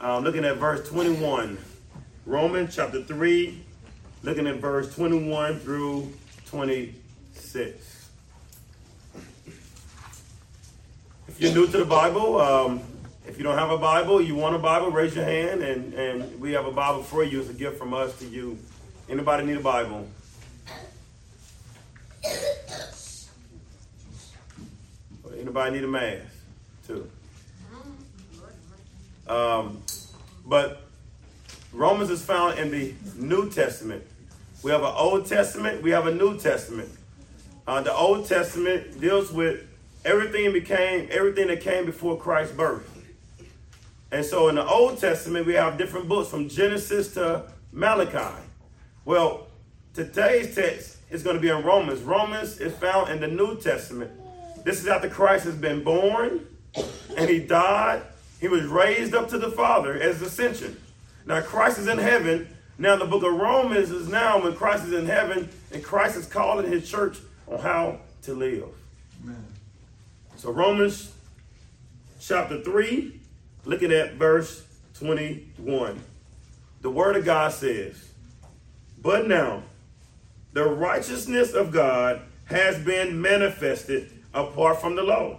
uh, looking at verse 21. Romans chapter 3, looking at verse 21 through 26. If you're new to the Bible, um, if you don't have a Bible, you want a Bible, raise your hand, and, and we have a Bible for you. It's a gift from us to you. Anybody need a Bible? Anybody need a mask? Too. Um, but Romans is found in the New Testament. We have an Old Testament, we have a New Testament. Uh, the Old Testament deals with everything became everything that came before Christ's birth. And so in the Old Testament, we have different books from Genesis to Malachi. Well, today's text is going to be in Romans. Romans is found in the New Testament. This is after Christ has been born and he died. He was raised up to the Father as ascension. Now Christ is in heaven. Now the book of Romans is now when Christ is in heaven and Christ is calling his church on how to live. Amen. So Romans chapter 3, looking at verse 21. The word of God says, But now the righteousness of God has been manifested apart from the law.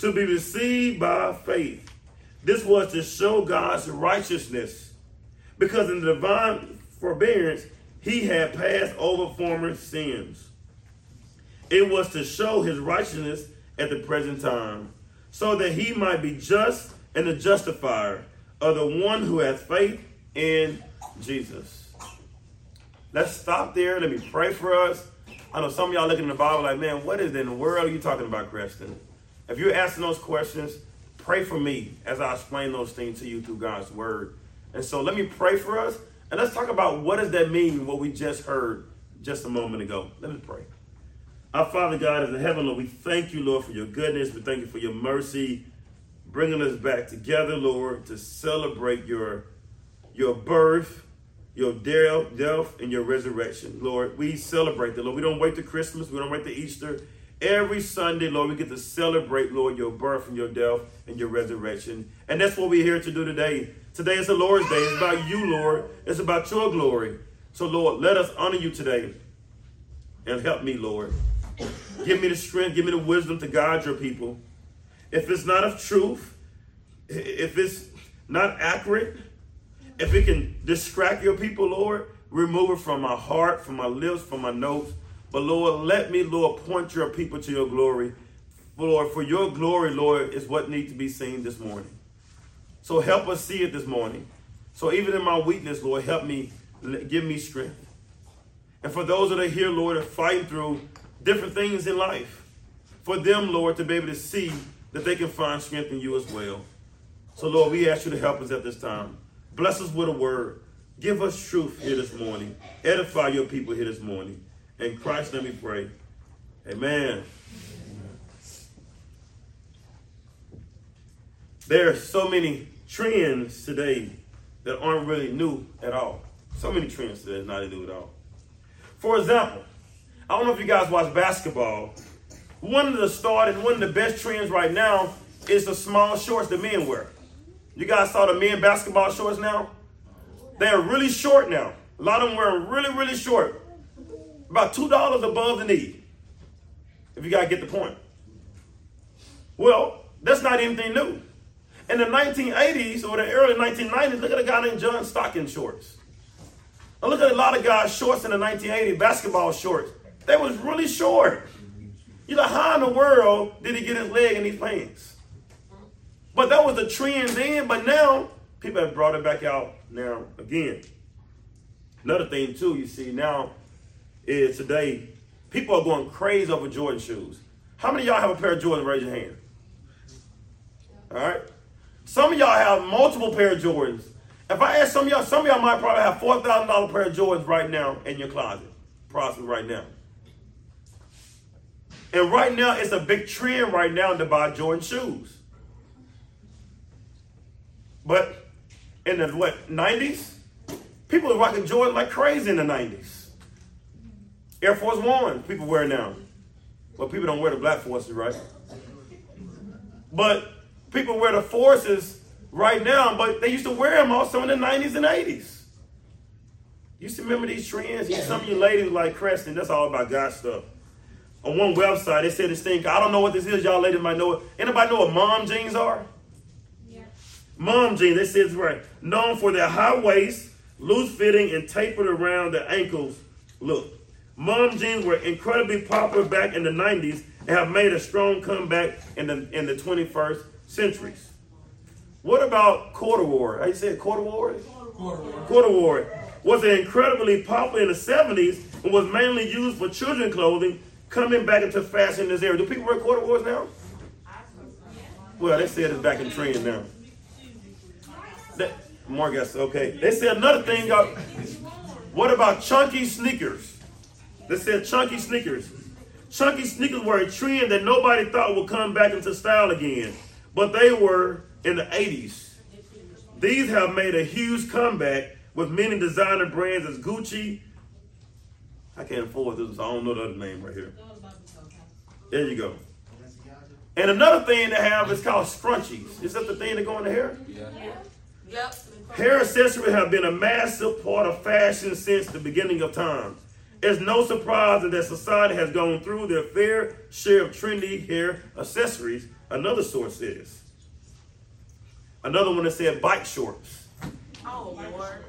to be received by faith. This was to show God's righteousness because in the divine forbearance he had passed over former sins. It was to show his righteousness at the present time so that he might be just and the justifier of the one who has faith in Jesus. Let's stop there. Let me pray for us. I know some of y'all looking in the Bible like, man, what is in the world are you talking about, Preston? If you're asking those questions, pray for me as I explain those things to you through God's word. And so let me pray for us and let's talk about what does that mean, what we just heard just a moment ago. Let me pray. Our Father God in heaven, Lord, we thank you, Lord, for your goodness. We thank you for your mercy, bringing us back together, Lord, to celebrate your, your birth, your death, and your resurrection. Lord, we celebrate that, Lord. We don't wait to Christmas. We don't wait to Easter. Every Sunday, Lord, we get to celebrate, Lord, your birth and your death and your resurrection. And that's what we're here to do today. Today is the Lord's day. It's about you, Lord. It's about your glory. So, Lord, let us honor you today and help me, Lord. Give me the strength, give me the wisdom to guide your people. If it's not of truth, if it's not accurate, if it can distract your people, Lord, remove it from my heart, from my lips, from my notes. But Lord, let me, Lord, point your people to your glory. Lord, for your glory, Lord, is what needs to be seen this morning. So help us see it this morning. So even in my weakness, Lord, help me, give me strength. And for those that are here, Lord, are fighting through different things in life, for them, Lord, to be able to see that they can find strength in you as well. So, Lord, we ask you to help us at this time. Bless us with a word. Give us truth here this morning. Edify your people here this morning. In Christ, let me pray. Amen. There are so many trends today that aren't really new at all. So many trends today that's not new at all. For example, I don't know if you guys watch basketball. One of the started, one of the best trends right now is the small shorts the men wear. You guys saw the men basketball shorts now? They're really short now. A lot of them wear really, really short. About $2 above the knee. If you to get the point. Well, that's not anything new. In the 1980s or the early 1990s, look at a guy named John Stockton shorts. Now look at a lot of guys' shorts in the 1980s, basketball shorts. They was really short. You know, how in the world did he get his leg in these pants? But that was the trend then, but now people have brought it back out now again. Another thing too, you see now is today people are going crazy over Jordan shoes. How many y'all have a pair of Jordans? Raise your hand. All right. Some of y'all have multiple pair of Jordans, If I ask some of y'all, some of y'all might probably have four thousand dollar pair of Jordans right now in your closet, possibly right now. And right now, it's a big trend right now to buy Jordan shoes. But in the what nineties, people were rocking Jordan like crazy in the nineties. Air Force One, people wear now. Well, people don't wear the black forces, right? But people wear the forces right now, but they used to wear them also in the 90s and 80s. You used to remember these trends? Yeah. Some of you ladies like Preston, that's all about God stuff. On one website, they said this thing, I don't know what this is, y'all ladies might know it. Anybody know what mom jeans are? Yeah. Mom jeans, they said it's right. Known for their high waist, loose fitting, and tapered around the ankles look. Mom jeans were incredibly popular back in the 90s and have made a strong comeback in the, in the 21st centuries. What about corduroy? You say corduroy? Corduroy. Corduroy was incredibly popular in the 70s and was mainly used for children clothing, coming back into fashion in this area. Do people wear corduroys now? Well, they said it's back in trend now. That, guess, okay. They said another thing. What about chunky sneakers? They said chunky sneakers. Chunky sneakers were a trend that nobody thought would come back into style again, but they were in the 80s. These have made a huge comeback with many designer brands as Gucci. I can't afford this, so I don't know the other name right here. There you go. And another thing they have is called scrunchies. Is that the thing that go in the hair? Yeah. Yep. Hair accessories have been a massive part of fashion since the beginning of time. It's no surprise that society has gone through their fair share of trendy hair accessories, another source says. Another one that said bike shorts. Oh, Lord.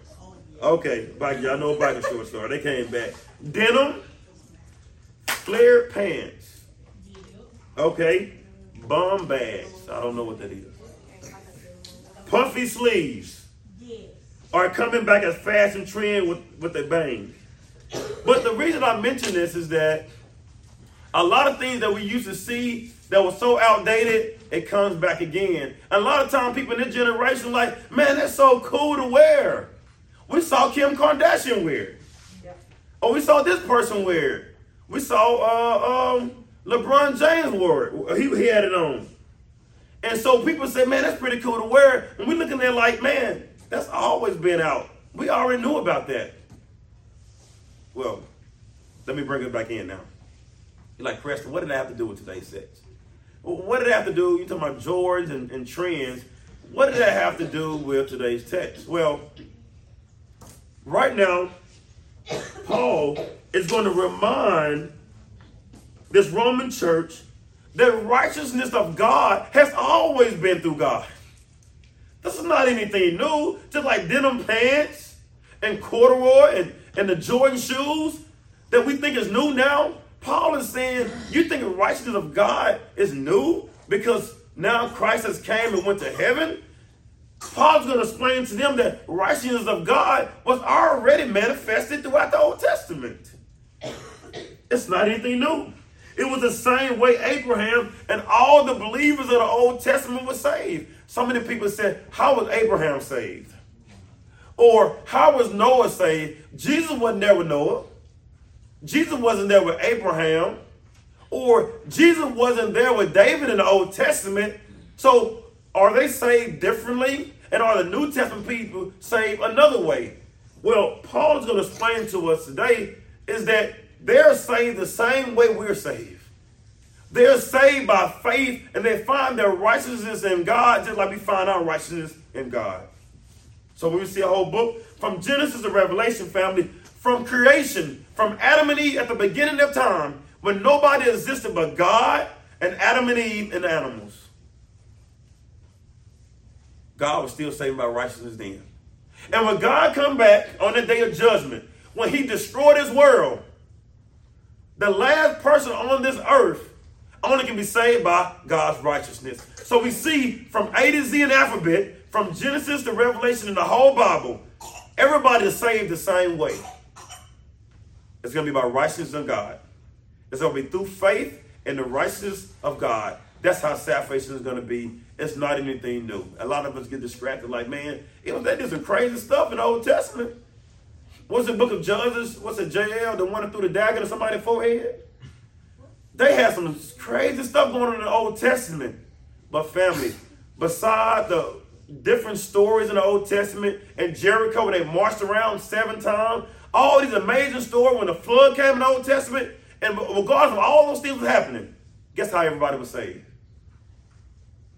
Okay, bike, y'all know bike shorts are. They came back. Denim, flared pants. Okay, bum bags. I don't know what that is. Puffy sleeves are coming back as fashion trend with, with a bang. But the reason I mention this is that a lot of things that we used to see that was so outdated, it comes back again. And a lot of times people in this generation like, man, that's so cool to wear. We saw Kim Kardashian wear it. Yeah. Oh, we saw this person wear it. We saw uh, um, LeBron James wore it. He, he had it on. And so people say, man, that's pretty cool to wear. And we looking there like, man, that's always been out. We already knew about that. Well, let me bring it back in now. You're like, Preston, what did I have to do with today's sex? What did I have to do? You're talking about Jordans and, and trends. What did that have to do with today's text? Well, right now, Paul is going to remind this Roman church that righteousness of God has always been through God. This is not anything new. Just like denim pants and corduroy and and the Jordan shoes that we think is new now, Paul is saying, you think the righteousness of God is new because now Christ has came and went to heaven? Paul's going to explain to them that righteousness of God was already manifested throughout the Old Testament. It's not anything new. It was the same way Abraham and all the believers of the Old Testament were saved. So many people said, How was Abraham saved? Or how was Noah saved? Jesus wasn't there with Noah. Jesus wasn't there with Abraham. Or Jesus wasn't there with David in the Old Testament. So are they saved differently? And are the New Testament people saved another way? Well, Paul is going to explain to us today is that they're saved the same way we're saved. They're saved by faith and they find their righteousness in God just like we find our righteousness in God. So we see a whole book from Genesis to Revelation, family, from creation, from Adam and Eve at the beginning of time, when nobody existed but God and Adam and Eve and animals. God was still saving by righteousness then. And when God come back on the day of judgment, when he destroyed his world, the last person on this earth only can be saved by God's righteousness. So we see from A to Z in alphabet, from Genesis to Revelation in the whole Bible, everybody is saved the same way. It's going to be by righteousness of God. It's going to be through faith in the righteousness of God That's how salvation is going to be. It's not anything new. A lot of us get distracted, like, man, it was, they did some crazy stuff in the Old Testament. What's the book of Judges? What's it, Jael, the one that threw the dagger to somebody's forehead? They had some crazy stuff going on in the Old Testament. But family, beside the different stories in the Old Testament and Jericho when they marched around seven times, all these amazing stories when the flood came in the Old Testament, and regardless of all those things happening, guess how everybody was saved?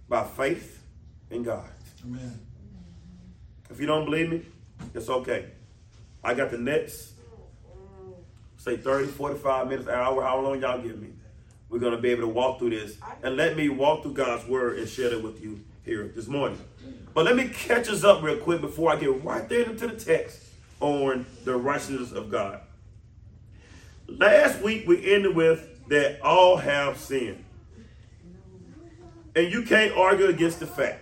By faith in God. Amen. If you don't believe me, it's okay. I got the next, say 30, 45 minutes, hour, how long y'all give me. We're going to be able to walk through this. And let me walk through God's word and share it with you here this morning. But let me catch us up real quick before I get right there into the text on the righteousness of God. Last week we ended with that all have sinned. And you can't argue against the fact.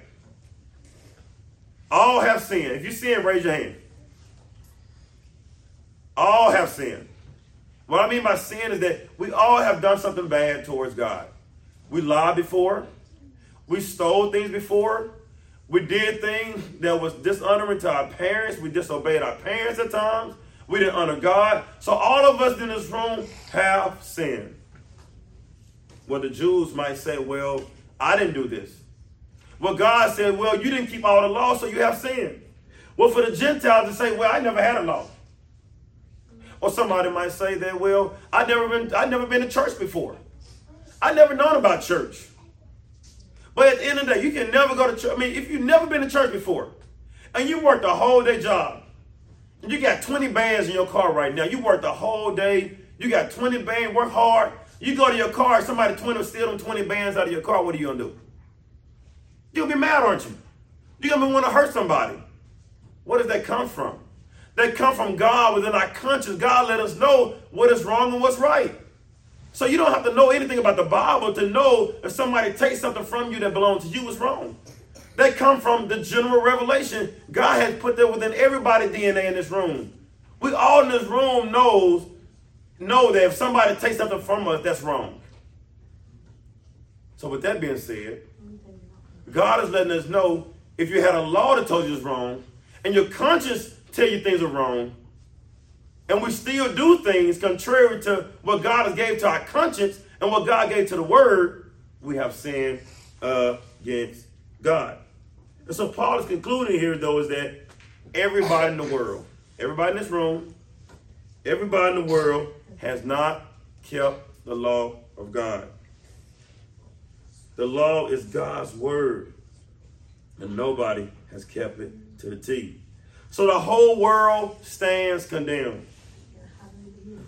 All have sinned. If you sin, raise your hand. All have sinned. What I mean by sin is that we all have done something bad towards God. We lied before. We stole things before. We did things that was dishonoring to our parents. We disobeyed our parents at times. We didn't honor God. So all of us in this room have sinned. Well, the Jews might say, well, I didn't do this. Well, God said, well, you didn't keep all the law, so you have sinned. Well, for the Gentiles to say, well, I never had a law. Or somebody might say that, well, I never been I never been to church before. I never known about church. But at the end of the day, you can never go to church. I mean, if you've never been to church before and you worked a whole day job, and you got 20 bands in your car right now, you worked the whole day, you got 20 bands, work hard, you go to your car, somebody 20 will steal them 20 bands out of your car, what are you gonna do? You'll be mad, aren't you? You're gonna want to hurt somebody. Where does that come from? They come from God within our conscience. God let us know what is wrong and what's right. So you don't have to know anything about the Bible to know if somebody takes something from you that belongs to you is wrong. They come from the general revelation God has put there within everybody DNA in this room. We all in this room knows know that if somebody takes something from us, that's wrong. So with that being said, God is letting us know if you had a law that told you it's wrong, and your conscience tell you things are wrong, and we still do things contrary to what God has gave to our conscience and what God gave to the word, we have sinned against God. And so Paul is concluding here, though, is that everybody in the world, everybody in this room, everybody in the world has not kept the law of God. The law is God's word, and nobody has kept it to the T. So the whole world stands condemned.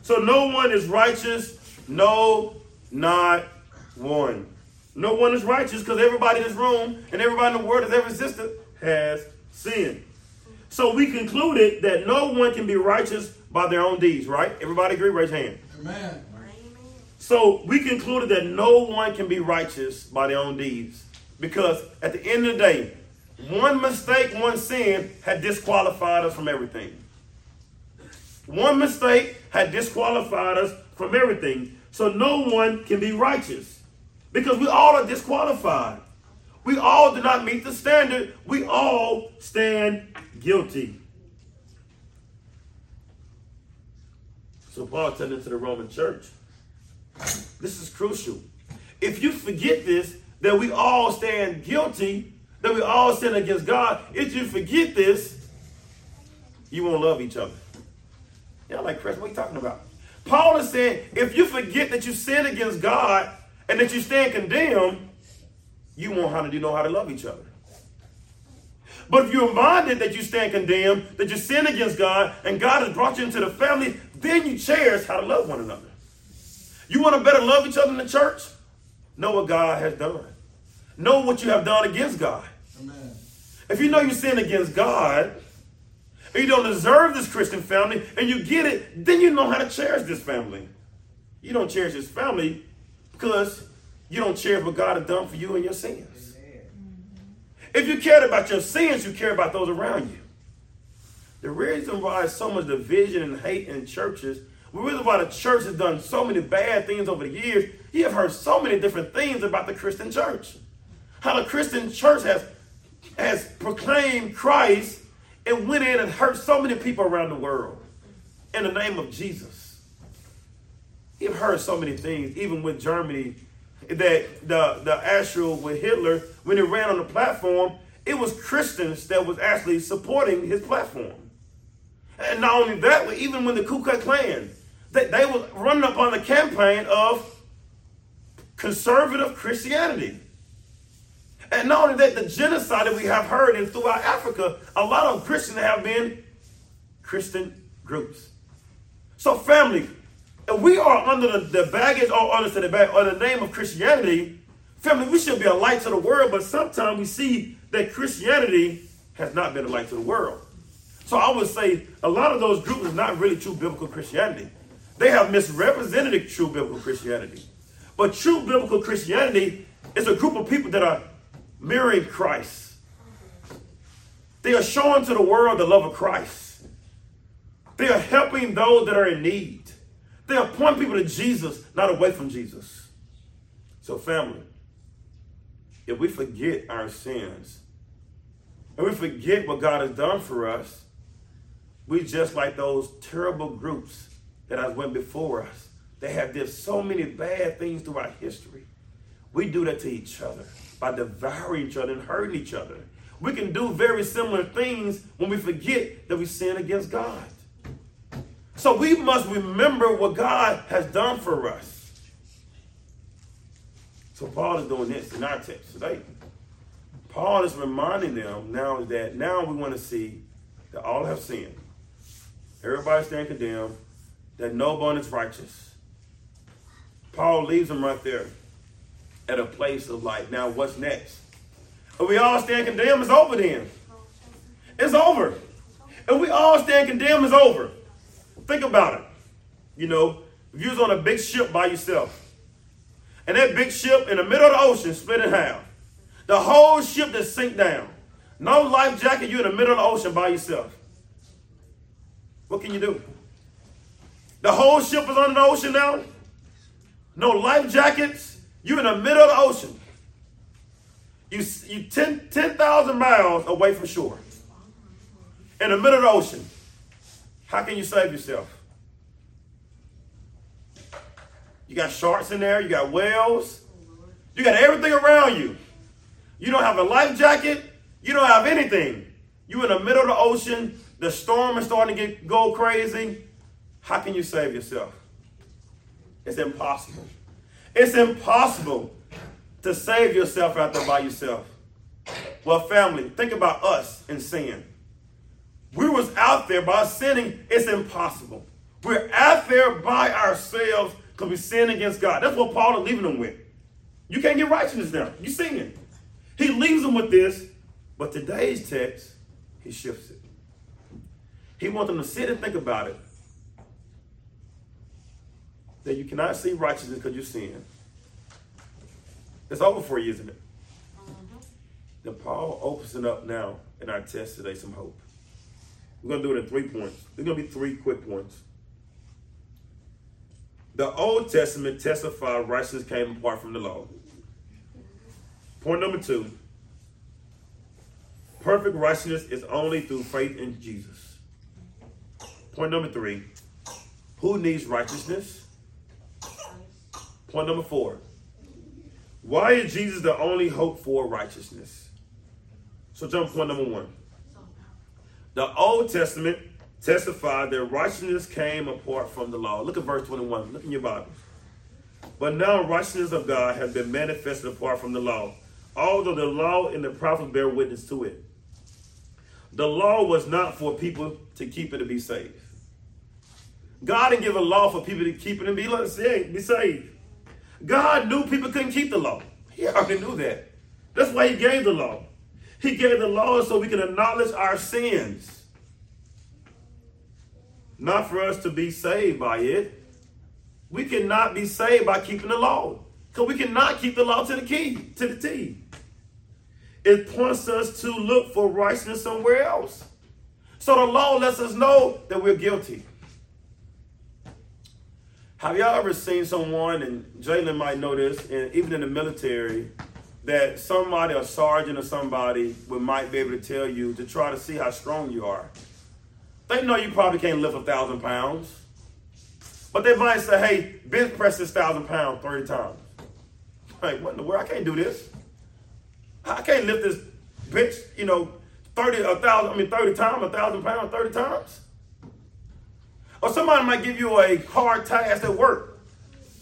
So no one is righteous, no, not one. No one is righteous because everybody in this room and everybody in the world that's ever existed has sinned. So we concluded that no one can be righteous by their own deeds, right? Everybody agree? Raise hand. Amen. So we concluded that no one can be righteous by their own deeds. Because at the end of the day, one mistake, one sin had disqualified us from everything. One mistake had disqualified us from everything. So no one can be righteous because we all are disqualified. We all do not meet the standard. We all stand guilty. So Paul telling to the Roman church, this is crucial. If you forget this, that we all stand guilty, that we all sin against God, if you forget this, you won't love each other. Y'all like, Chris, what are you talking about? Paul is saying, if you forget that you sin against God and that you stand condemned, you won't how to, know how to love each other. But if you're reminded that you stand condemned, that you sin against God, and God has brought you into the family, then you cherish how to love one another. You want to better love each other in the church? Know what God has done. Know what you have done against God. Amen. If you know you sin against God, and you don't deserve this Christian family, and you get it, then you know how to cherish this family. You don't cherish this family because you don't cherish what God has done for you and your sins. If you cared about your sins, you care about those around you. The reason why so much division and hate in churches, we read why the church has done so many bad things over the years, you have heard so many different things about the Christian church. How the Christian church has, has proclaimed Christ and went in and hurt so many people around the world in the name of Jesus. You've heard so many things, even with Germany, that the, the actual with Hitler, when he ran on the platform, it was Christians that was actually supporting his platform. And not only that, but even when the Ku Klux Klan, they, they were running up on the campaign of conservative Christianity. And not only that, the genocide that we have heard in throughout Africa, a lot of Christians have been Christian groups. So, family, if we are under the, the baggage or under the, bag, or the name of Christianity, family, we should be a light to the world, but sometimes we see that Christianity has not been a light to the world. So I would say a lot of those groups are not really true biblical Christianity. They have misrepresented true biblical Christianity. But true biblical Christianity is a group of people that are mirroring Christ. They are showing to the world the love of Christ. They are helping those that are in need. They are pointing people to Jesus, not away from Jesus. So, family, if we forget our sins, and we forget what God has done for us, we just like those terrible groups that have went before us. They have did so many bad things throughout history. We do that to each other by devouring each other and hurting each other. We can do very similar things when we forget that we sin against God. So we must remember what God has done for us. So Paul is doing this in our text today. Paul is reminding them now that now we want to see that all have sinned. Everybody stand condemned, that no one is righteous. Paul leaves them right there at a place of like, now what's next? If we all stand condemned, it's over then. It's over. If we all stand condemned, it's over. Think about it. You know, if you was on a big ship by yourself, and that big ship in the middle of the ocean split in half, the whole ship just sink down. No life jacket, you're in the middle of the ocean by yourself. What can you do? The whole ship is under the ocean now. No life jackets. You're in the middle of the ocean. You you 10,000 10, miles away from shore. In the middle of the ocean. How can you save yourself? You got sharks in there, you got whales, you got everything around you. You don't have a life jacket, you don't have anything. You're in the middle of the ocean, the storm is starting to get go crazy. How can you save yourself? It's impossible. It's impossible to save yourself out there by yourself. Well, family, think about us in sin we was out there by sinning, it's impossible. We're out there by ourselves because we sin against God. That's what Paul is leaving them with. You can't get righteousness now. You singing. He leaves them with this, but today's text, he shifts it. He wants them to sit and think about it. That you cannot see righteousness because you sin. It's over for you, isn't it? Mm-hmm. Then Paul opens it up now in our test today, some hope. We're going to do it in three points. There's going to be three quick points. The Old Testament testified righteousness came apart from the law. Point number two perfect righteousness is only through faith in Jesus. Point number three who needs righteousness? Point number four why is Jesus the only hope for righteousness? So, jump to point number one. The Old Testament testified that righteousness came apart from the law. Look at verse 21. Look in your Bible. But now righteousness of God has been manifested apart from the law, although the law and the prophets bear witness to it. The law was not for people to keep it to be saved. God didn't give a law for people to keep it and be, be saved. God knew people couldn't keep the law. He already knew that. That's why he gave the law. He gave the law so we can acknowledge our sins. Not for us to be saved by it. We cannot be saved by keeping the law. Because we cannot keep the law to the key, to the T. It points us to look for righteousness somewhere else. So the law lets us know that we're guilty. Have y'all ever seen someone, and Jalen might know this, and even in the military, that somebody, a sergeant or somebody, would might be able to tell you to try to see how strong you are. They know you probably can't lift a thousand pounds, but they might say, "Hey, bench press this thousand pounds thirty times." Like, what in the world? I can't do this. I can't lift this bench, you know, thirty a thousand. I mean, thirty times, a thousand pounds, thirty times. Or somebody might give you a hard task at work.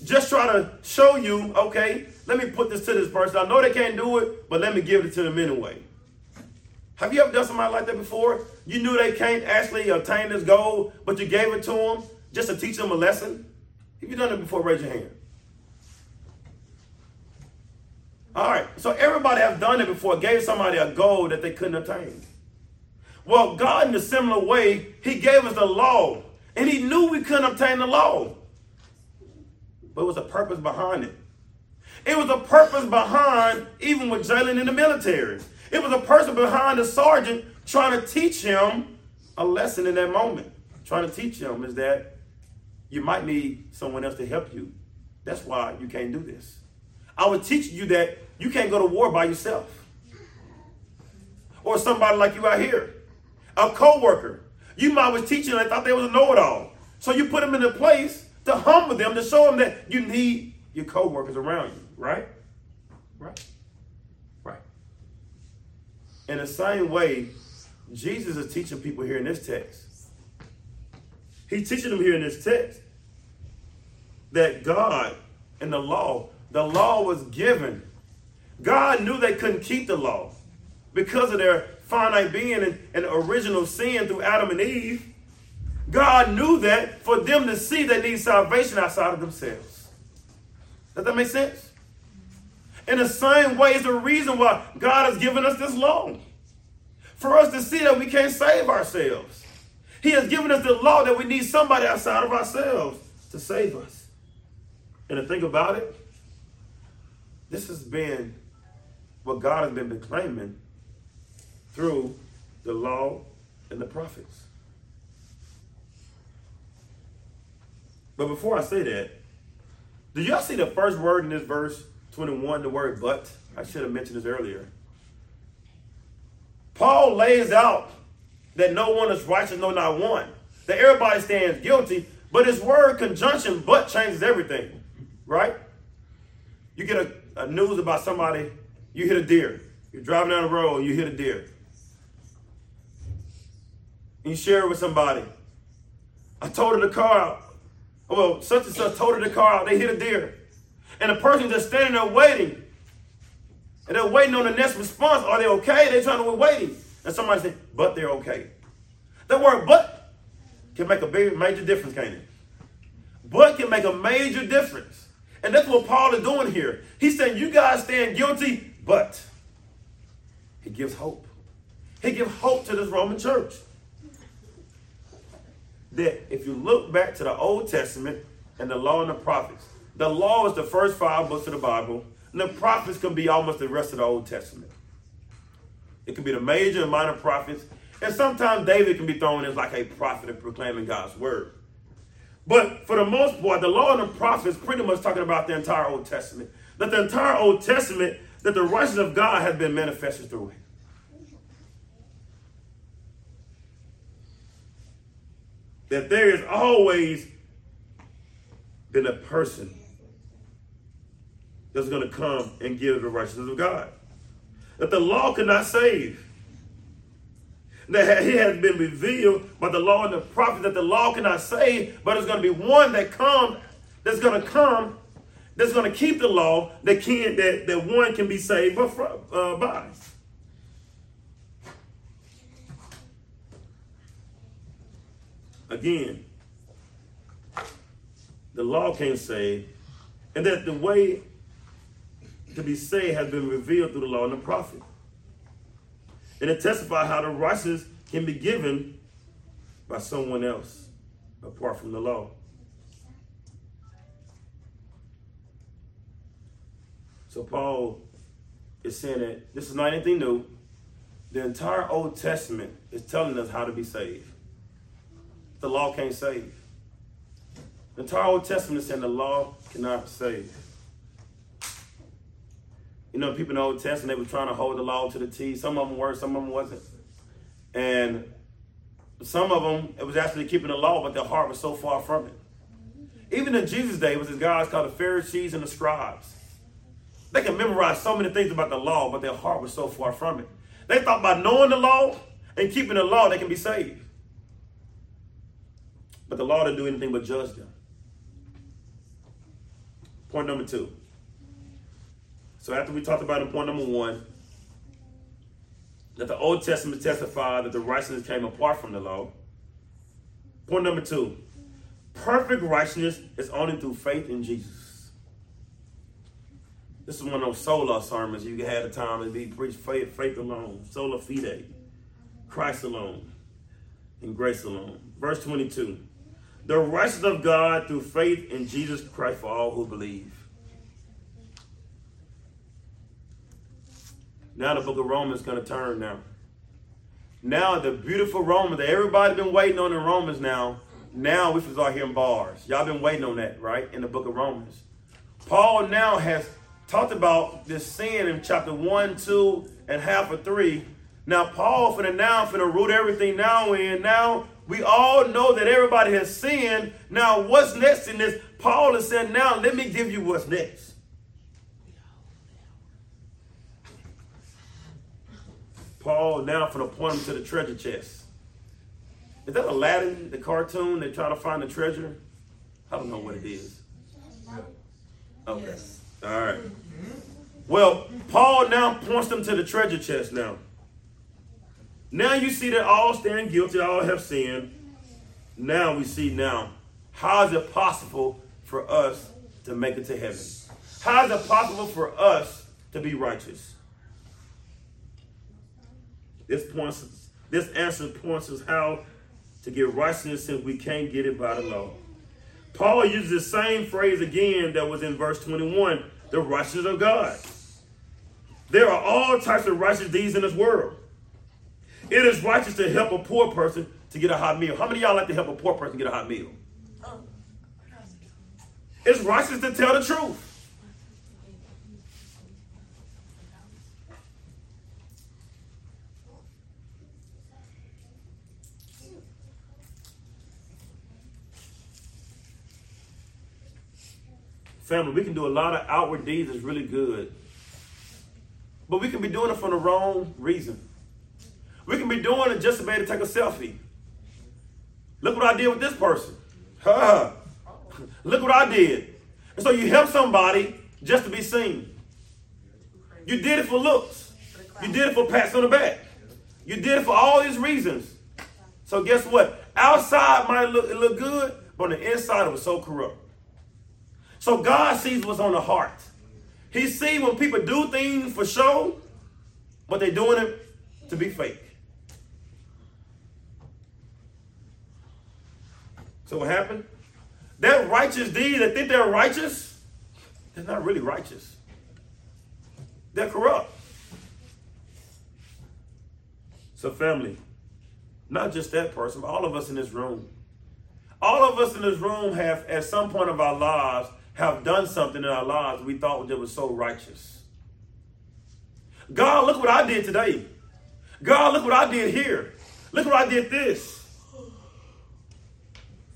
Just try to show you, okay, let me put this to this person. I know they can't do it, but let me give it to them anyway. Have you ever done something like that before? You knew they can't actually attain this goal, but you gave it to them just to teach them a lesson? Have you done it before? Raise your hand. All right, so everybody have done it before, gave somebody a goal that they couldn't attain. Well, God, in a similar way, He gave us the law and he knew we couldn't obtain the law. But it was a purpose behind it. It was a purpose behind even with Jalen in the military. It was a person behind the sergeant trying to teach him a lesson in that moment. Trying to teach him is that you might need someone else to help you. That's why you can't do this. I would teach you that you can't go to war by yourself. Or somebody like you out here, a co-worker you might was teaching and thought they was a know-it-all. So you put them in a place to humble them, to show them that you need your co-workers around you, right? Right. Right. In the same way, Jesus is teaching people here in this text. He's teaching them here in this text that God and the law, the law was given. God knew they couldn't keep the law because of their finite being and, and original sin through Adam and Eve, God knew that for them to see they need salvation outside of themselves. Does that make sense? In the same way, it's the reason why God has given us this law. For us to see that we can't save ourselves. He has given us the law that we need somebody outside of ourselves to save us. And to think about it, this has been what God has been proclaiming through the law and the prophets. But before I say that, do y'all see the first word in this verse 21, the word but? I should have mentioned this earlier. Paul lays out that no one is righteous, no, not one. That everybody stands guilty, but his word conjunction but changes everything, right? You get a, a news about somebody, you hit a deer. You're driving down the road, you hit a deer and you share it with somebody. I totaled the car out. Oh, well, such and such totaled the car out. They hit a deer. And the person just standing there waiting. And they're waiting on the next response. Are they okay? They're trying to wait waiting. And somebody said, but they're okay. That word but can make a big major difference, can't it? But can make a major difference. And that's what Paul is doing here. He's saying, you guys stand guilty, but he gives hope. He gives hope to this Roman church that if you look back to the Old Testament and the law and the prophets, the law is the first five books of the Bible, and the prophets can be almost the rest of the Old Testament. It can be the major and minor prophets, and sometimes David can be thrown as like a prophet of proclaiming God's word. But for the most part, the law and the prophets pretty much talking about the entire Old Testament. That the entire Old Testament, that the righteousness of God has been manifested through it. That there is always been a person that's going to come and give the righteousness of God. That the law cannot save. That it has been revealed by the law and the prophet that the law cannot save, but it's going to be one that comes, that's going to come, that's going to keep the law, that can that, that one can be saved uh, by. Again, the law can't save, and that the way to be saved has been revealed through the law and the prophet. And it testifies how the righteousness can be given by someone else apart from the law. So Paul is saying that this is not anything new. The entire Old Testament is telling us how to be saved the law can't save. The entire Old Testament is saying the law cannot save. You know, people in the Old Testament, they were trying to hold the law to the T. Some of them were, some of them wasn't. And some of them, it was actually keeping the law, but their heart was so far from it. Even in Jesus' day, it was these guys called the Pharisees and the scribes. They could memorize so many things about the law, but their heart was so far from it. They thought by knowing the law and keeping the law, they can be saved. But the law didn't do anything but judge them. Point number two. So after we talked about in point number one, that the Old Testament testified that the righteousness came apart from the law. Point number two, perfect righteousness is only through faith in Jesus. This is one of those sola sermons you have the time to be preached faith, faith alone, sola fide, Christ alone, and grace alone. Verse 22, the righteousness of God through faith in Jesus Christ for all who believe. Now the book of Romans is going to turn now. Now the beautiful Romans that everybody been waiting on in Romans now. Now we start hearing bars. Y'all been waiting on that, right? In the book of Romans. Paul now has talked about this sin in chapter 1, 2, and half of 3. Now Paul for the now for the root everything now in. Now we all know that everybody has sinned. Now what's next in this? Paul is saying, now let me give you what's next. Paul now from the point to the treasure chest. Is that Aladdin, the cartoon? They try to find the treasure. I don't know what it is. Okay. All right. Well, Paul now points them to the treasure chest now. Now you see that all stand guilty, all have sinned. Now we see now, how is it possible for us to make it to heaven? How is it possible for us to be righteous? This points this answer points us how to get righteousness since we can't get it by the law. Paul uses the same phrase again that was in verse 21, the righteousness of God. There are all types of righteous deeds in this world. It is righteous to help a poor person to get a hot meal. How many of y'all like to help a poor person get a hot meal? Oh. It's righteous to tell the truth. Family, we can do a lot of outward deeds that's really good. But we can be doing it for the wrong reason. We can be doing it just to be able to take a selfie. Look what I did with this person. Look what I did. And so you help somebody just to be seen. You did it for looks. You did it for pats on the back. You did it for all these reasons. So guess what? Outside might look look good, but on the inside it was so corrupt. So God sees what's on the heart. He sees when people do things for show, but they're doing it to be fake. So what happened? That righteous deed, they think they're righteous, they're not really righteous. They're corrupt. So, family, not just that person, but all of us in this room. All of us in this room have, at some point of our lives, have done something in our lives we thought that was so righteous. God, look what I did today. God, look what I did here. Look what I did this.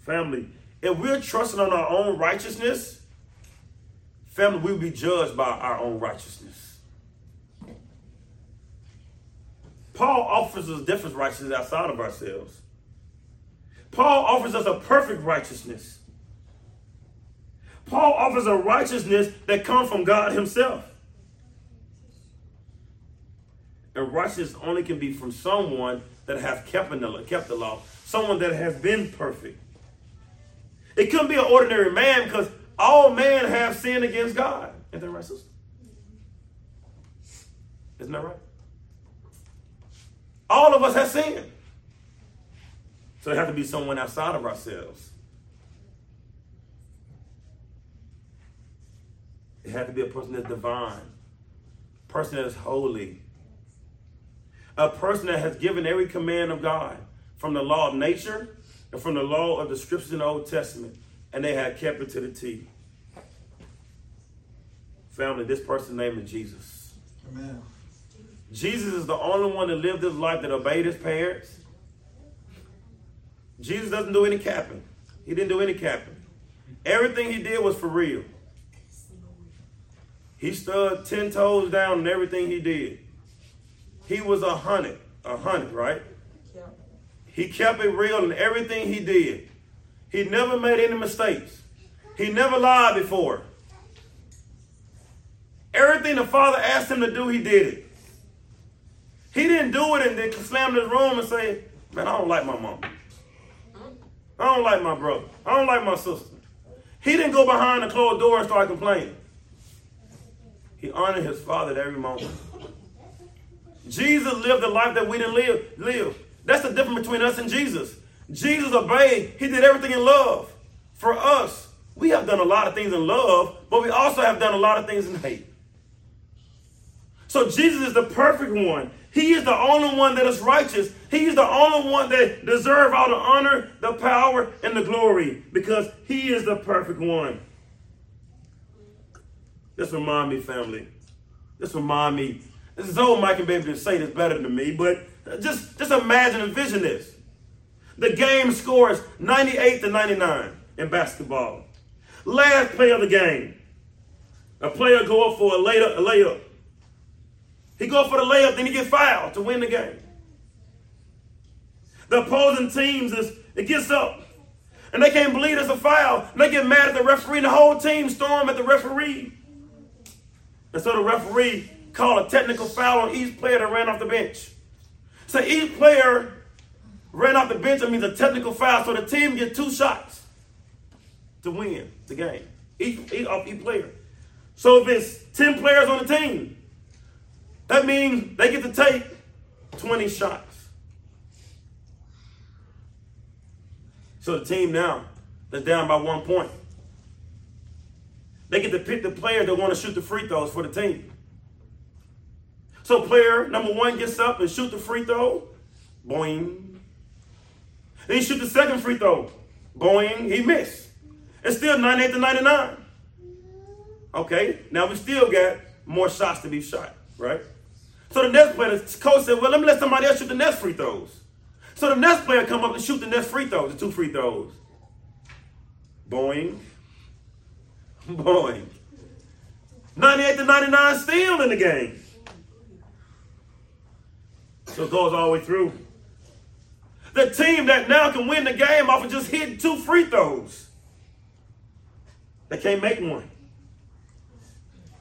Family, if we're trusting on our own righteousness, family, we'll be judged by our own righteousness. Paul offers us different righteousness outside of ourselves. Paul offers us a perfect righteousness. Paul offers a righteousness that comes from God Himself. And righteousness only can be from someone that has kept the, law, someone that has been perfect. It couldn't be an ordinary man because all men have sinned against God. Isn't that right, sister? Isn't that right? All of us have sinned. So it has to be someone outside of ourselves. It had to be a person that's divine, a person that is holy, a person that has given every command of God from the law of nature and from the law of the scriptures in the Old Testament and they had kept it to the T. Family, this person's name is Jesus. Amen. Jesus is the only one that lived his life that obeyed his parents. Jesus doesn't do any capping. He didn't do any capping. Everything he did was for real. He stood ten toes down in everything he did. He was a hundred, a hundred, right? He kept it real in everything he did. He never made any mistakes. He never lied before. Everything the Father asked him to do, he did it. He didn't do it and then slam his room and say, Man, I don't like my mom. I don't like my brother. I don't like my sister. He didn't go behind the closed door and start complaining. He honored his father at every moment. Jesus lived the life that we didn't live. live. That's the difference between us and Jesus. Jesus obeyed. He did everything in love. For us, we have done a lot of things in love, but we also have done a lot of things in hate. So Jesus is the perfect one. He is the only one that is righteous. He is the only one that deserves all the honor, the power, and the glory because he is the perfect one. This remind me, family. This remind me. This is old Mike and Baby to say this better than me, but just, just imagine and vision this. The game scores 98 to 99 in basketball. Last play of the game. A player go up for a layup, a layup. He go for the layup, then he get fouled to win the game. The opposing teams is it gets up. And they can't believe it's a foul. And they get mad at the referee, and the whole team storm at the referee. And so the referee called a technical foul on each player that ran off the bench. So each player ran off the bench, it means a technical foul. So the team gets two shots to win the game. Each, each off each player. So if it's 10 players on the team, that means they get to take 20 shots. So the team now that's down by one point. They get to pick the player that want to shoot the free throws for the team. So player number one gets up and shoot the free throw. Boing. Then he shoot the second free throw. Boing. He missed. It's still 98 to 99. Okay, now we still got more shots to be shot, right? So the next player, the coach said, well, let me let somebody else shoot the next free throws. So the next player come up and shoot the next free throws, the two free throws. Boing. Boing. 98 to 99 still in the game. So it goes all the way through. The team that now can win the game off of just hitting two free throws. They can't make one.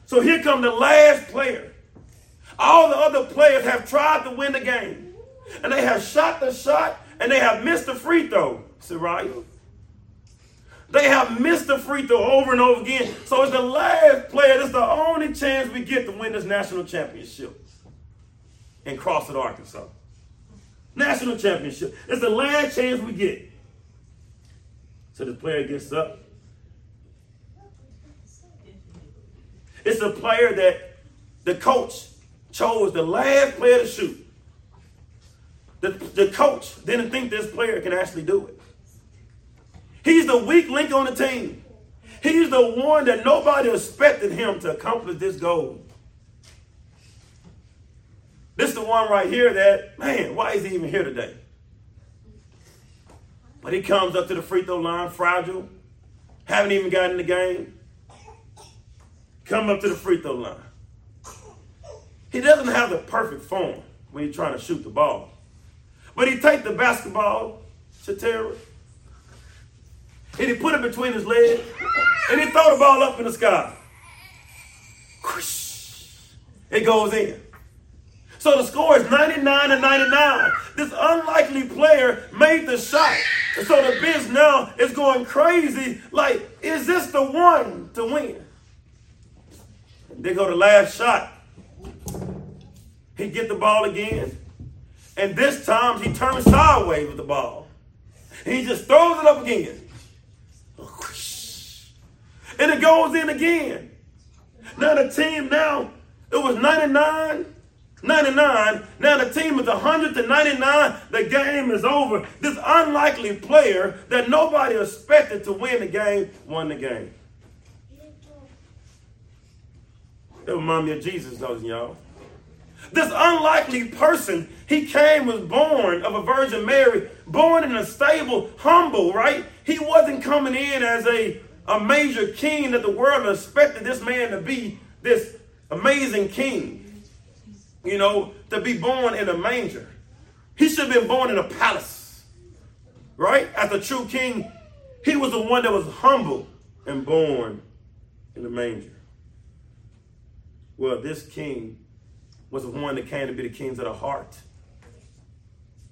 So here come the last player. All the other players have tried to win the game. And they have shot the shot and they have missed the free throw. Sariah. They have missed the free throw over and over again. So it's the last player. It's the only chance we get to win this national championship in Crossett, Arkansas. National championship. It's the last chance we get. So the player gets up. It's a player that the coach chose the last player to shoot. The, the coach didn't think this player can actually do it. He's the weak link on the team. He's the one that nobody expected him to accomplish this goal. This is the one right here that, man, why is he even here today? But he comes up to the free throw line, fragile, haven't even gotten in the game. Come up to the free throw line. He doesn't have the perfect form when he's trying to shoot the ball. But he take the basketball, Shatera, and he put it between his legs, and he throw the ball up in the sky. It goes in. So the score is 99 and 99. This unlikely player made the shot. And so the biz now is going crazy. Like, is this the one to win? They go to the last shot. He get the ball again. And this time he turns sideways with the ball. He just throws it up again. And it goes in again. Now the team now, it was 99 99. Now the team is 100 to 99. The game is over. This unlikely player that nobody expected to win the game won the game. That remind me of Jesus, those y'all. This unlikely person, he came, was born of a Virgin Mary, born in a stable, humble, right? He wasn't coming in as a, a major king that the world expected this man to be, this amazing king, you know, to be born in a manger. He should have been born in a palace, right? As a true king, he was the one that was humble and born in the manger. Well, this king was the one that came to be the kings of the heart.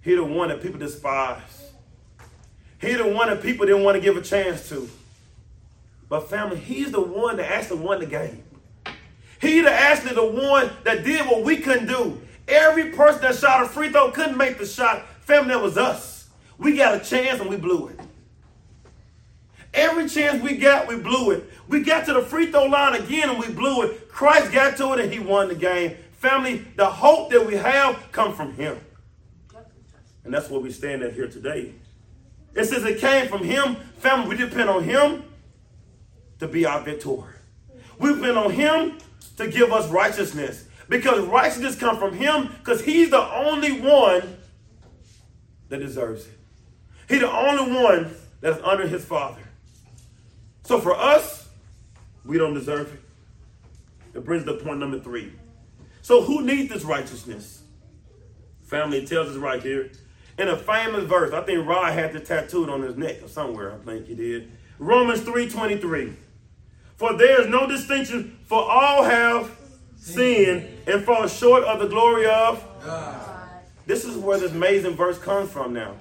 He the one that people despise. He the one that people didn't want to give a chance to. But family, he's the one that actually won the game. He the actually the one that did what we couldn't do. Every person that shot a free throw couldn't make the shot. Family, that was us. We got a chance and we blew it. Every chance we got, we blew it. We got to the free throw line again and we blew it. Christ got to it and he won the game. Family, the hope that we have come from him. And that's what we stand at here today. It says it came from him. Family, we depend on him to be our victor. We depend on him to give us righteousness. Because righteousness comes from him because he's the only one that deserves it. He's the only one that's under his father. So for us, we don't deserve it. It brings to point number three. So who needs this righteousness? Family tells us right here. In a famous verse, I think Rod had to tattoo it tattooed on his neck or somewhere, I think he did. Romans 3.23. For there is no distinction, for all have sinned and fall short of the glory of God. This is where this amazing verse comes from now.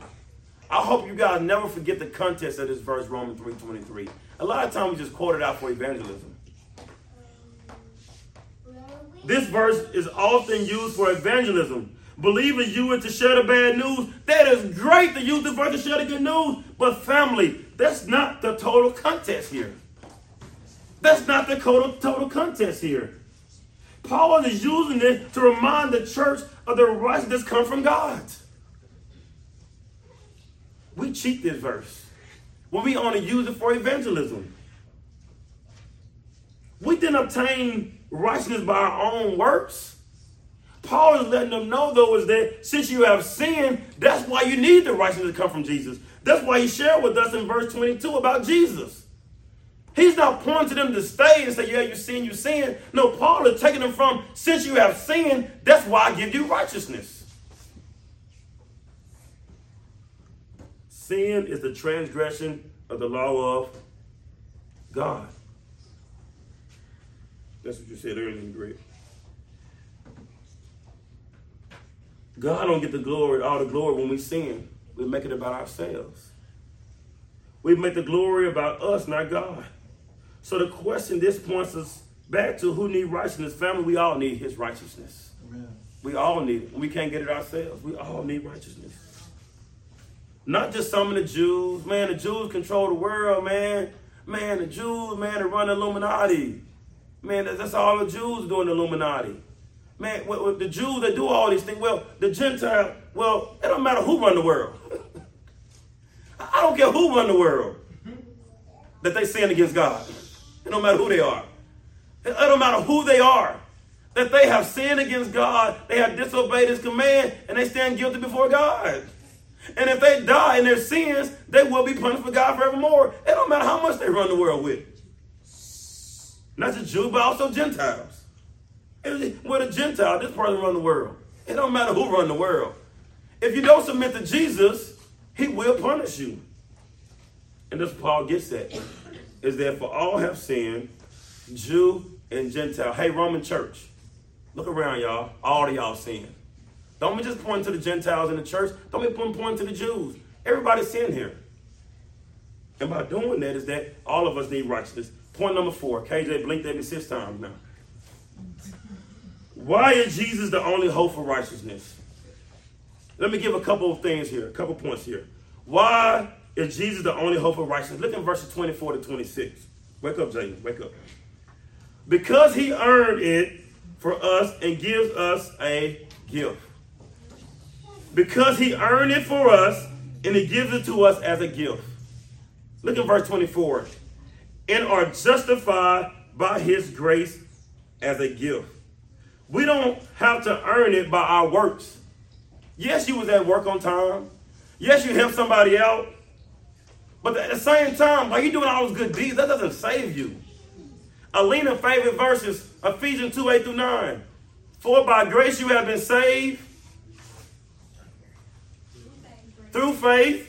I hope you guys never forget the context of this verse, Romans 3.23. A lot of times we just quote it out for evangelism. This verse is often used for evangelism. Believers you it to share the bad news. That is great to use the verse to share the good news. But family, that's not the total context here. That's not the total, total context here. Paul is using this to remind the church of the righteousness come from God. We cheat this verse when we only use it for evangelism. We didn't obtain righteousness by our own works. Paul is letting them know, though, is that since you have sinned, that's why you need the righteousness to come from Jesus. That's why he shared with us in verse 22 about Jesus. He's not pointing them to stay and say, Yeah, you sin, you sin. No, Paul is taking them from, since you have sinned, that's why I give you righteousness. Sin is the transgression of the law of God. That's what you said earlier, Greg. God don't get the glory, all the glory when we sin. We make it about ourselves. We make the glory about us, not God. So the question this points us back to who need righteousness. Family, we all need his righteousness. Amen. We all need it. We can't get it ourselves. We all need righteousness. Not just some of the Jews. Man, the Jews control the world, man. Man, the Jews, man, they run the Illuminati. Man, that's all the Jews doing the Illuminati. Man, the Jews that do all these things, well, the Gentile, well, it don't matter who run the world. I don't care who run the world. That they sin against God. It don't matter who they are. It don't matter who they are. That they have sinned against God, they have disobeyed his command, and they stand guilty before God. And if they die in their sins, they will be punished for God forevermore. It don't matter how much they run the world with. Not just Jews, but also Gentiles. With a Gentile, this person run the world. It don't matter who run the world. If you don't submit to Jesus, he will punish you. And this Paul gets at. Is that for all have sinned, Jew and Gentile. Hey, Roman church, look around, y'all. All of y'all sin. Don't be just pointing to the Gentiles in the church. Don't be pointing to the Jews. Everybody sin here. And by doing that is that all of us need righteousness. Point number four. KJ blinked at me six times now. Why is Jesus the only hope for righteousness? Let me give a couple of things here, a couple points here. Why is Jesus the only hope of righteousness? Look in verses 24 to 26. Wake up, James. Wake up. Because he earned it for us and gives us a gift. Because he earned it for us and he gives it to us as a gift. Look at verse 24. And are justified by his grace as a gift. We don't have to earn it by our works. Yes, you was at work on time. Yes, you helped somebody out. But at the same time, by you're doing all those good deeds, that doesn't save you. Alina favorite verses, Ephesians 2, 8 through 9. For by grace you have been saved through faith.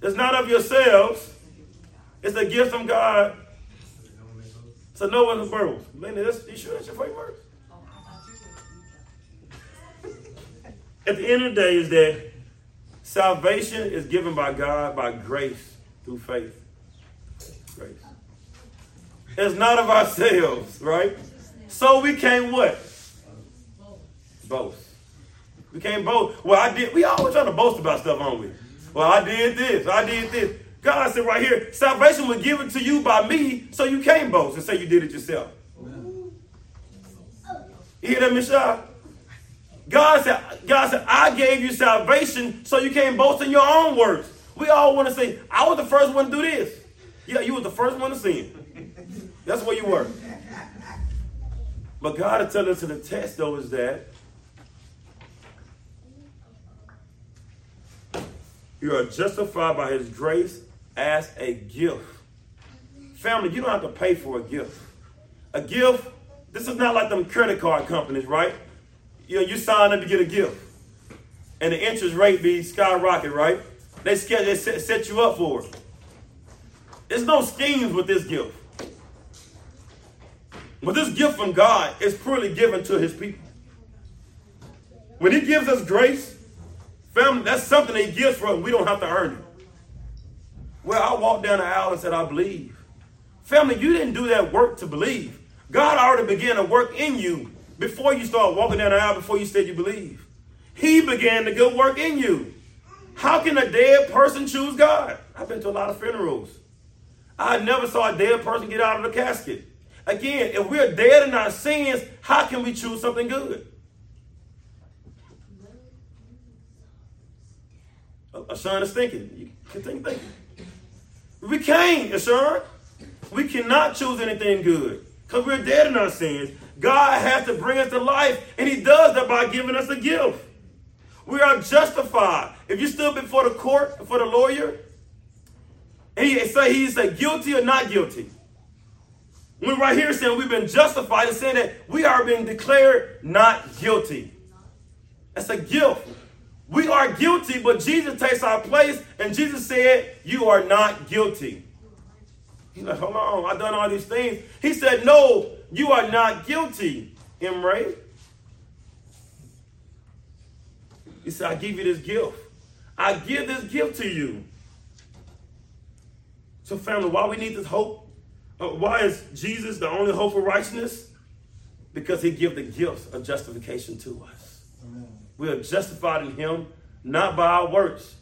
It's not of yourselves. It's a gift from God. So no one's boast. Lena, that's, you sure that's your favorite verse? At the end of the day, is that salvation is given by God by grace through faith. Grace. It's not of ourselves, right? So we can't what? Boast. We can't boast. Well, I did. We always trying to boast about stuff, aren't we? Well, I did this. I did this. God said right here, salvation was given to you by me, so you can't boast and say you did it yourself. You hear that, Michelle? God said, God said, I gave you salvation so you can't boast in your own works. We all want to say, I was the first one to do this. Yeah, you were the first one to sin. That's where you were. But God is telling us in the text, though, is that you are justified by his grace as a gift. Family, you don't have to pay for a gift. A gift, this is not like them credit card companies, right? You know, you sign up to get a gift. And the interest rate be skyrocket, right? They, they set, set you up for it. There's no schemes with this gift. But this gift from God is purely given to his people. When he gives us grace, family, that's something he gives for us. We don't have to earn it. Well, I walked down the aisle and said, I believe. Family, you didn't do that work to believe. God already began to work in you before you start walking down the aisle, before you said you believe. He began the good work in you. How can a dead person choose God? I've been to a lot of funerals. I never saw a dead person get out of the casket. Again, if we're dead in our sins, how can we choose something good? Ashawn is thinking. You continue thinking. We can't, Ashawn. We cannot choose anything good because we're dead in our sins. God has to bring us to life, and He does that by giving us a gift. We are justified. If you stood before the court, before the lawyer, and he say he say guilty or not guilty. We're right here saying we've been justified and saying that we are being declared not guilty. That's a gift. We are guilty, but Jesus takes our place, and Jesus said, You are not guilty. He's like, Hold on, I've done all these things. He said, No, you are not guilty, Emre. He said, I give you this gift. I give this gift to you. So, family, why we need this hope? Uh, why is Jesus the only hope for righteousness? Because he gives the gifts of justification to us. Amen. We are justified in him, not by our works,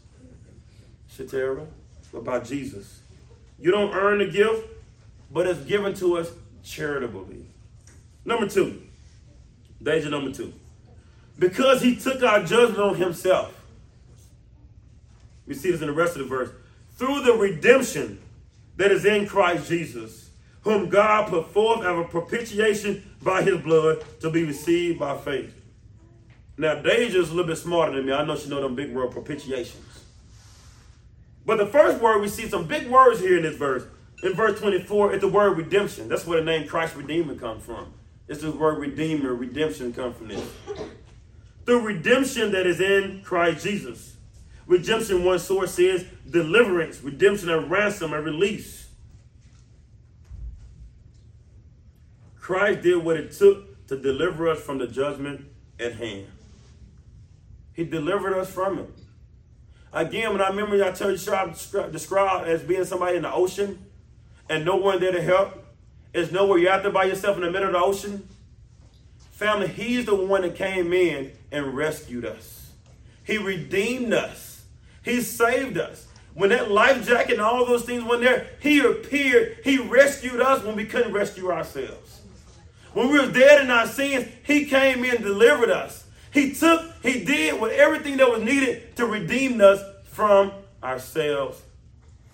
Shatera, but by Jesus. You don't earn the gift, but it's given to us charitably. Number two, danger number two. Because he took our judgment on himself. We see this in the rest of the verse. Through the redemption that is in Christ Jesus, whom God put forth as a propitiation by his blood to be received by faith. Now, Deja is a little bit smarter than me. I know she know them big word propitiations. But the first word, we see some big words here in this verse. In verse 24, it's the word redemption. That's where the name Christ Redeemer comes from. It's the word redeemer, redemption comes from this. The redemption that is in Christ Jesus. Redemption, one source says deliverance, redemption, and ransom, and release. Christ did what it took to deliver us from the judgment at hand. He delivered us from it. Again, when I remember you I described as being somebody in the ocean and no one there to help, it's nowhere you're out there by yourself in the middle of the ocean. Family, he's the one that came in and rescued us. He redeemed us. He saved us. When that life jacket and all those things went there, he appeared. He rescued us when we couldn't rescue ourselves. When we were dead in our sins, he came in and delivered us. He took, he did with everything that was needed to redeem us from ourselves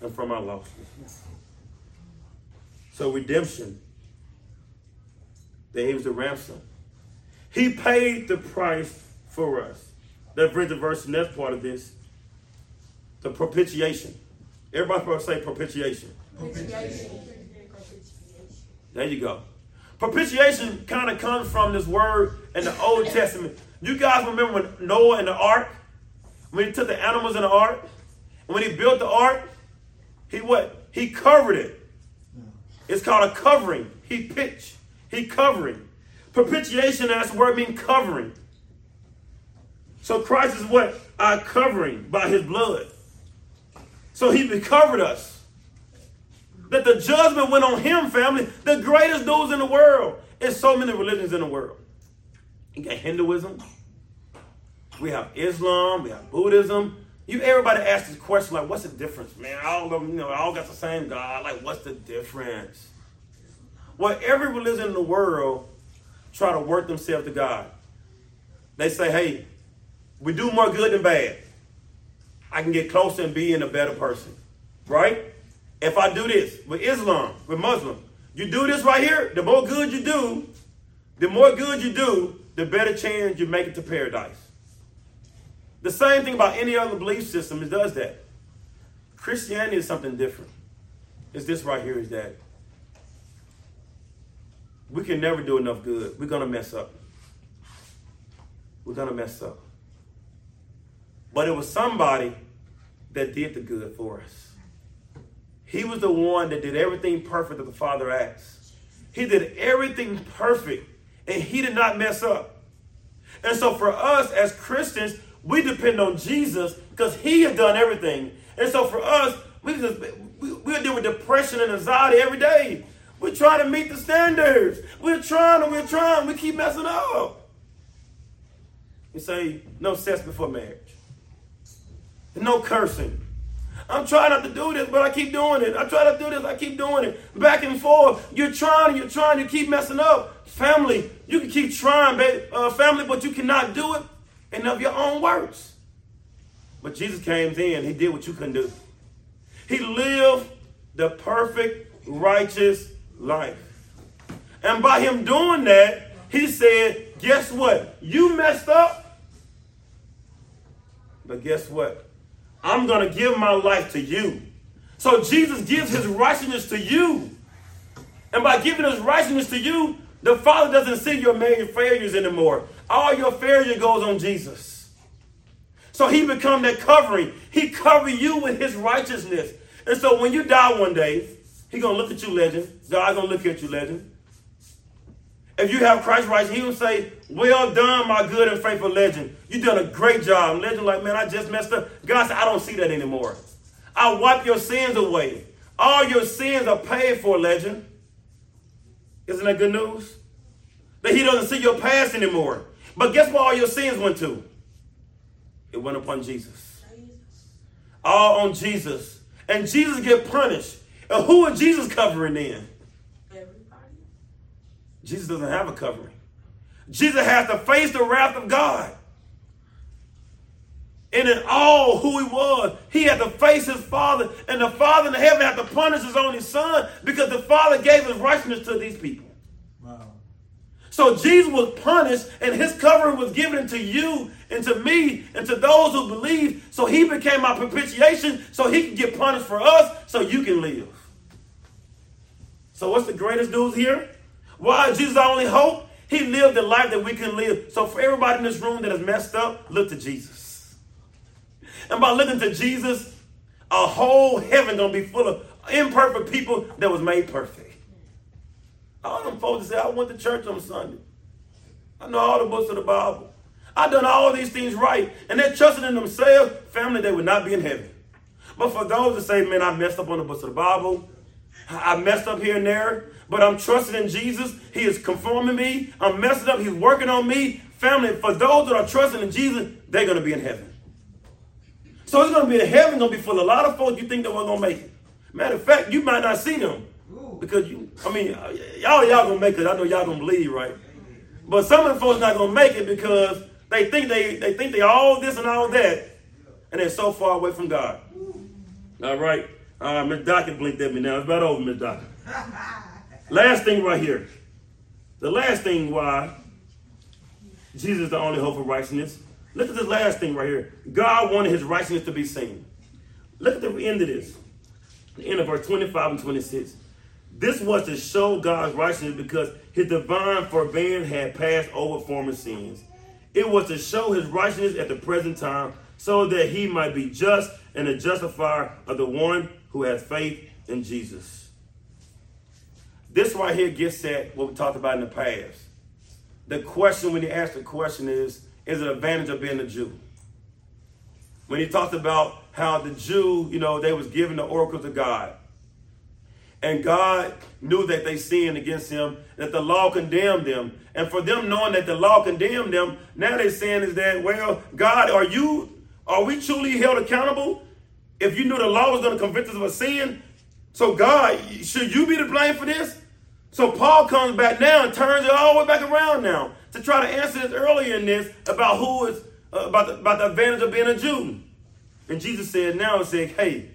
and from our lostness. So redemption, that he was the ransom. He paid the price for us. That brings the verse, and that's part of this. The propitiation. Everybody supposed to say propitiation. Propitiation. There you go. Propitiation kind of comes from this word in the Old Testament. You guys remember when Noah and the ark, when he took the animals in the ark, and when he built the ark, he what? He covered it. It's called a covering. He pitched. He covering. Propitiation, that's the word mean covering. So Christ is what? Our covering by his blood. So he covered us. That the judgment went on him, family. The greatest news in the world. There's so many religions in the world. You got Hinduism. We have Islam. We have Buddhism. You everybody asks this question like, what's the difference, man? All of them, you know, all got the same God. Like, what's the difference? Well, every religion in the world try to work themselves to God. They say, hey, we do more good than bad. I can get closer and be in a better person. Right? If I do this with Islam, with Muslim, you do this right here, the more good you do, the more good you do, the better chance you make it to paradise. The same thing about any other belief system, it does that. Christianity is something different. It's this right here is that we can never do enough good. We're going to mess up. We're going to mess up. But it was somebody that did the good for us. He was the one that did everything perfect that the Father asked. He did everything perfect and he did not mess up. And so for us as Christians, we depend on Jesus because he has done everything. And so for us, we just we, we deal with depression and anxiety every day. We're trying to meet the standards. We're trying and we're trying. We keep messing up. You say, no sex before marriage. No cursing. I'm trying not to do this, but I keep doing it. I try to do this, I keep doing it. Back and forth. You're trying, you're trying, you keep messing up. Family, you can keep trying, baby, uh, family, but you cannot do it in of your own words. But Jesus came in, he did what you couldn't do. He lived the perfect, righteous life. And by him doing that, he said, guess what? You messed up. But guess what? I'm going to give my life to you. So Jesus gives his righteousness to you. And by giving his righteousness to you, the Father doesn't see your major failures anymore. All your failure goes on Jesus. So he become that covering. He cover you with his righteousness. And so when you die one day, he gonna look at you, legend. God gonna look at you, legend. If you have Christ right, he will say, Well done, my good and faithful legend. You done a great job. Legend, like, man, I just messed up. God said, I don't see that anymore. I wipe your sins away. All your sins are paid for, legend. Isn't that good news? That he doesn't see your past anymore. But guess where all your sins went to? It went upon Jesus. All on Jesus. And Jesus get punished. And who is Jesus covering then? Everybody. Jesus doesn't have a covering. Jesus has to face the wrath of God. And in all who he was, he had to face his father, and the father in the heaven had to punish his only son because the father gave his righteousness to these people. Wow. So Jesus was punished, and his covering was given to you and to me and to those who believe. So he became our propitiation, so he can get punished for us, so you can live. So what's the greatest news here? Why is Jesus our only hope? He lived the life that we can live. So for everybody in this room that is messed up, look to Jesus. And by looking to Jesus, a whole heaven gonna be full of imperfect people that was made perfect. All them folks that say, I went to church on Sunday. I know all the books of the Bible. I done all these things right. And they're trusting in themselves, family, they would not be in heaven. But for those that say, man, I messed up on the books of the Bible, I messed up here and there, but I'm trusting in Jesus. He is conforming me. I'm messing up. He's working on me. Family, for those that are trusting in Jesus, they're going to be in heaven. So it's going to be in heaven, going to be full of a lot of folks you think that we're going to make it. Matter of fact, you might not see them. because you, I mean, y'all y'all gonna make it. I know y'all gonna believe, right? But some of the folks not gonna make it because they think they they think they all this and all that, and they're so far away from God. All right, all right, Miss Docket blinked at me now. It's about over, Miss Docket. last thing right here. The last thing why Jesus is the only hope for righteousness. Look at this last thing right here. God wanted his righteousness to be seen. Look at the end of this. The end of verse 25 and 26. This was to show God's righteousness because his divine forbearance had passed over former sins. It was to show his righteousness at the present time so that he might be just and a justifier of the one who has faith in Jesus. This right here gets at what we talked about in the past. The question, when you ask the question, is is an advantage of being a Jew? When he talked about how the Jew, you know, they was given the oracles of God. And God knew that they sinned against him, that the law condemned them. And for them knowing that the law condemned them, now they're saying is that, well, God, are you, are we truly held accountable? If you knew the law was going to convict us of a sin, so God, should you be to blame for this? So Paul comes back now and turns it all the way back around now to try to answer this earlier in this about who is, uh, about, the, about the advantage of being a Jew. And Jesus said now, said, hey,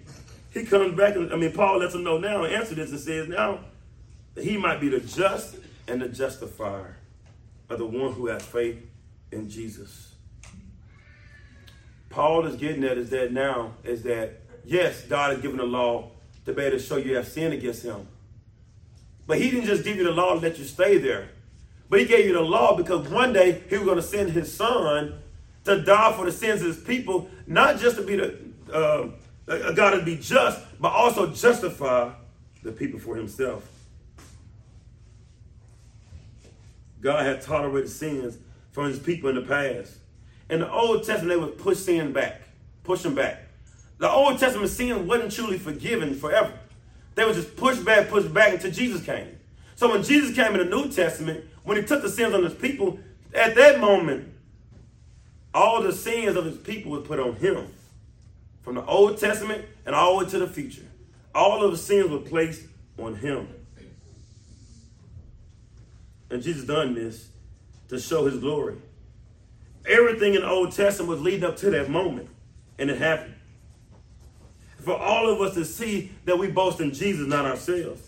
he comes back, and I mean, Paul lets him know now and answer this and says now that he might be the just and the justifier of the one who has faith in Jesus. Paul is getting at is that now is that yes, God has given the law to be able to show you have sinned against him. But he didn't just give you the law to let you stay there. But he gave you the law because one day he was going to send his son to die for the sins of his people, not just to be the uh, a God to be just, but also justify the people for himself. God had tolerated sins from his people in the past. In the Old Testament, they would push sin back, push them back. The Old Testament sin wasn't truly forgiven forever. They would just push back, push back until Jesus came. So when Jesus came in the New Testament, when he took the sins on his people, at that moment, all the sins of his people were put on him from the Old Testament and all the way to the future. All of the sins were placed on him. And Jesus done this to show his glory. Everything in the Old Testament was leading up to that moment, and it happened. For all of us to see that we boast in Jesus, not ourselves.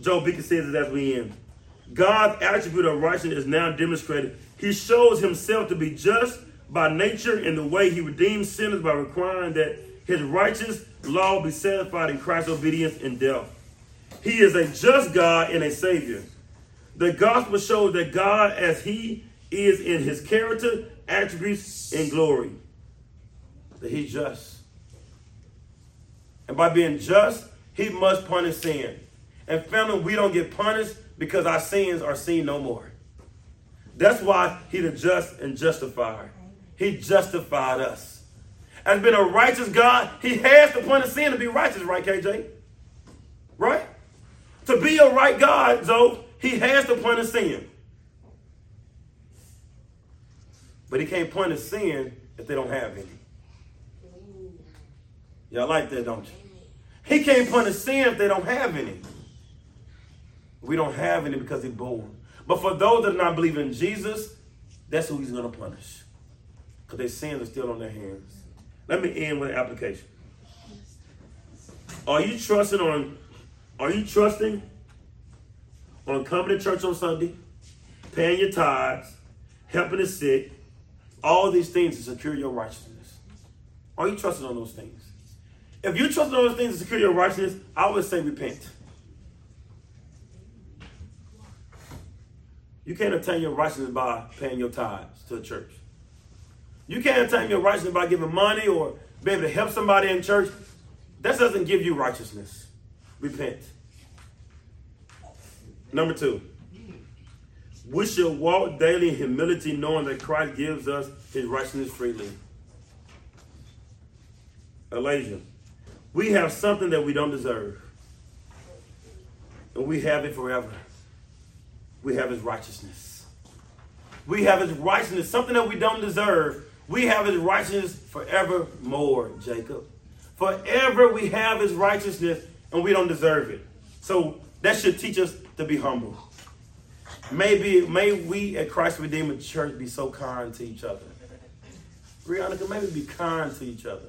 Joe Beacon says it as we end. God's attribute of righteousness is now demonstrated. He shows himself to be just by nature in the way he redeems sinners by requiring that his righteous law be satisfied in Christ's obedience and death. He is a just God and a Savior. The gospel shows that God, as he is in his character, attributes, and glory, that he's just. And by being just, he must punish sin. And family, we don't get punished because our sins are seen no more. That's why he's the just and justifier. He justified us. As being a righteous God, he has to punish sin to be righteous, right, KJ? Right? To be a right God, though, he has to punish sin. But he can't punish sin if they don't have any. Y'all like that, don't you? He can't punish sin if they don't have any. We don't have any because he's born. But for those that do not believe in Jesus, that's who he's going to punish because their sins are still on their hands. Let me end with an application. Are you trusting on? Are you trusting on coming to church on Sunday, paying your tithes, helping the sick, all these things to secure your righteousness? Are you trusting on those things? If you trust on those things to secure your righteousness, I would say repent. You can't obtain your righteousness by paying your tithes to the church. You can't attain your righteousness by giving money or being able to help somebody in church. That doesn't give you righteousness. Repent. Number two, we should walk daily in humility, knowing that Christ gives us his righteousness freely. Elijah, we have something that we don't deserve. And we have it forever. We have his righteousness. We have his righteousness, something that we don't deserve, we have his righteousness forevermore, Jacob. Forever we have his righteousness, and we don't deserve it. So that should teach us to be humble. Maybe, may we at Christ Redeemer Church be so kind to each other. Brianna, Can maybe be kind to each other.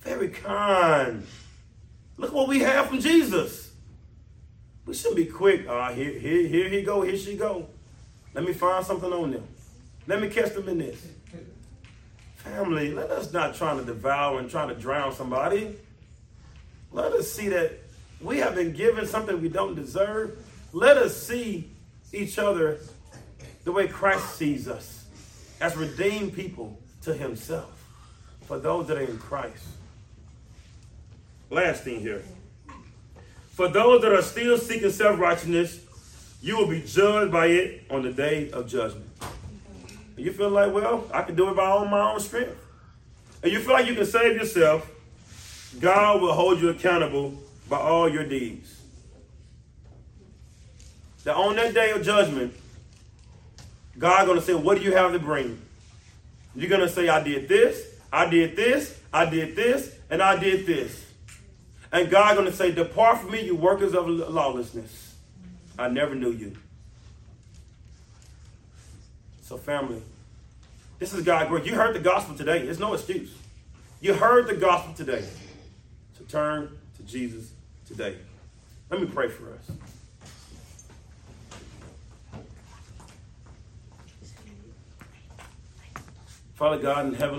Very kind. Look what we have from Jesus. We shouldn't be quick. Ah, uh, here, here, here he go, here she go. Let me find something on them. Let me catch them in this. Family, let us not try to devour and try to drown somebody. Let us see that we have been given something we don't deserve. Let us see each other the way Christ sees us as redeemed people to himself for those that are in Christ. Last thing here. For those that are still seeking self righteousness, you will be judged by it on the day of judgment. And you feel like, well, I can do it by own, my own strength. And you feel like you can save yourself, God will hold you accountable by all your deeds. That on that day of judgment, God gonna say, what do you have to bring? You're gonna say, I did this, I did this, I did this, and I did this. And God gonna say, depart from me, you workers of lawlessness. I never knew you. So, family, this is God great. You heard the gospel today. There's no excuse. You heard the gospel today. So turn to Jesus today. Let me pray for us. Father God in heaven.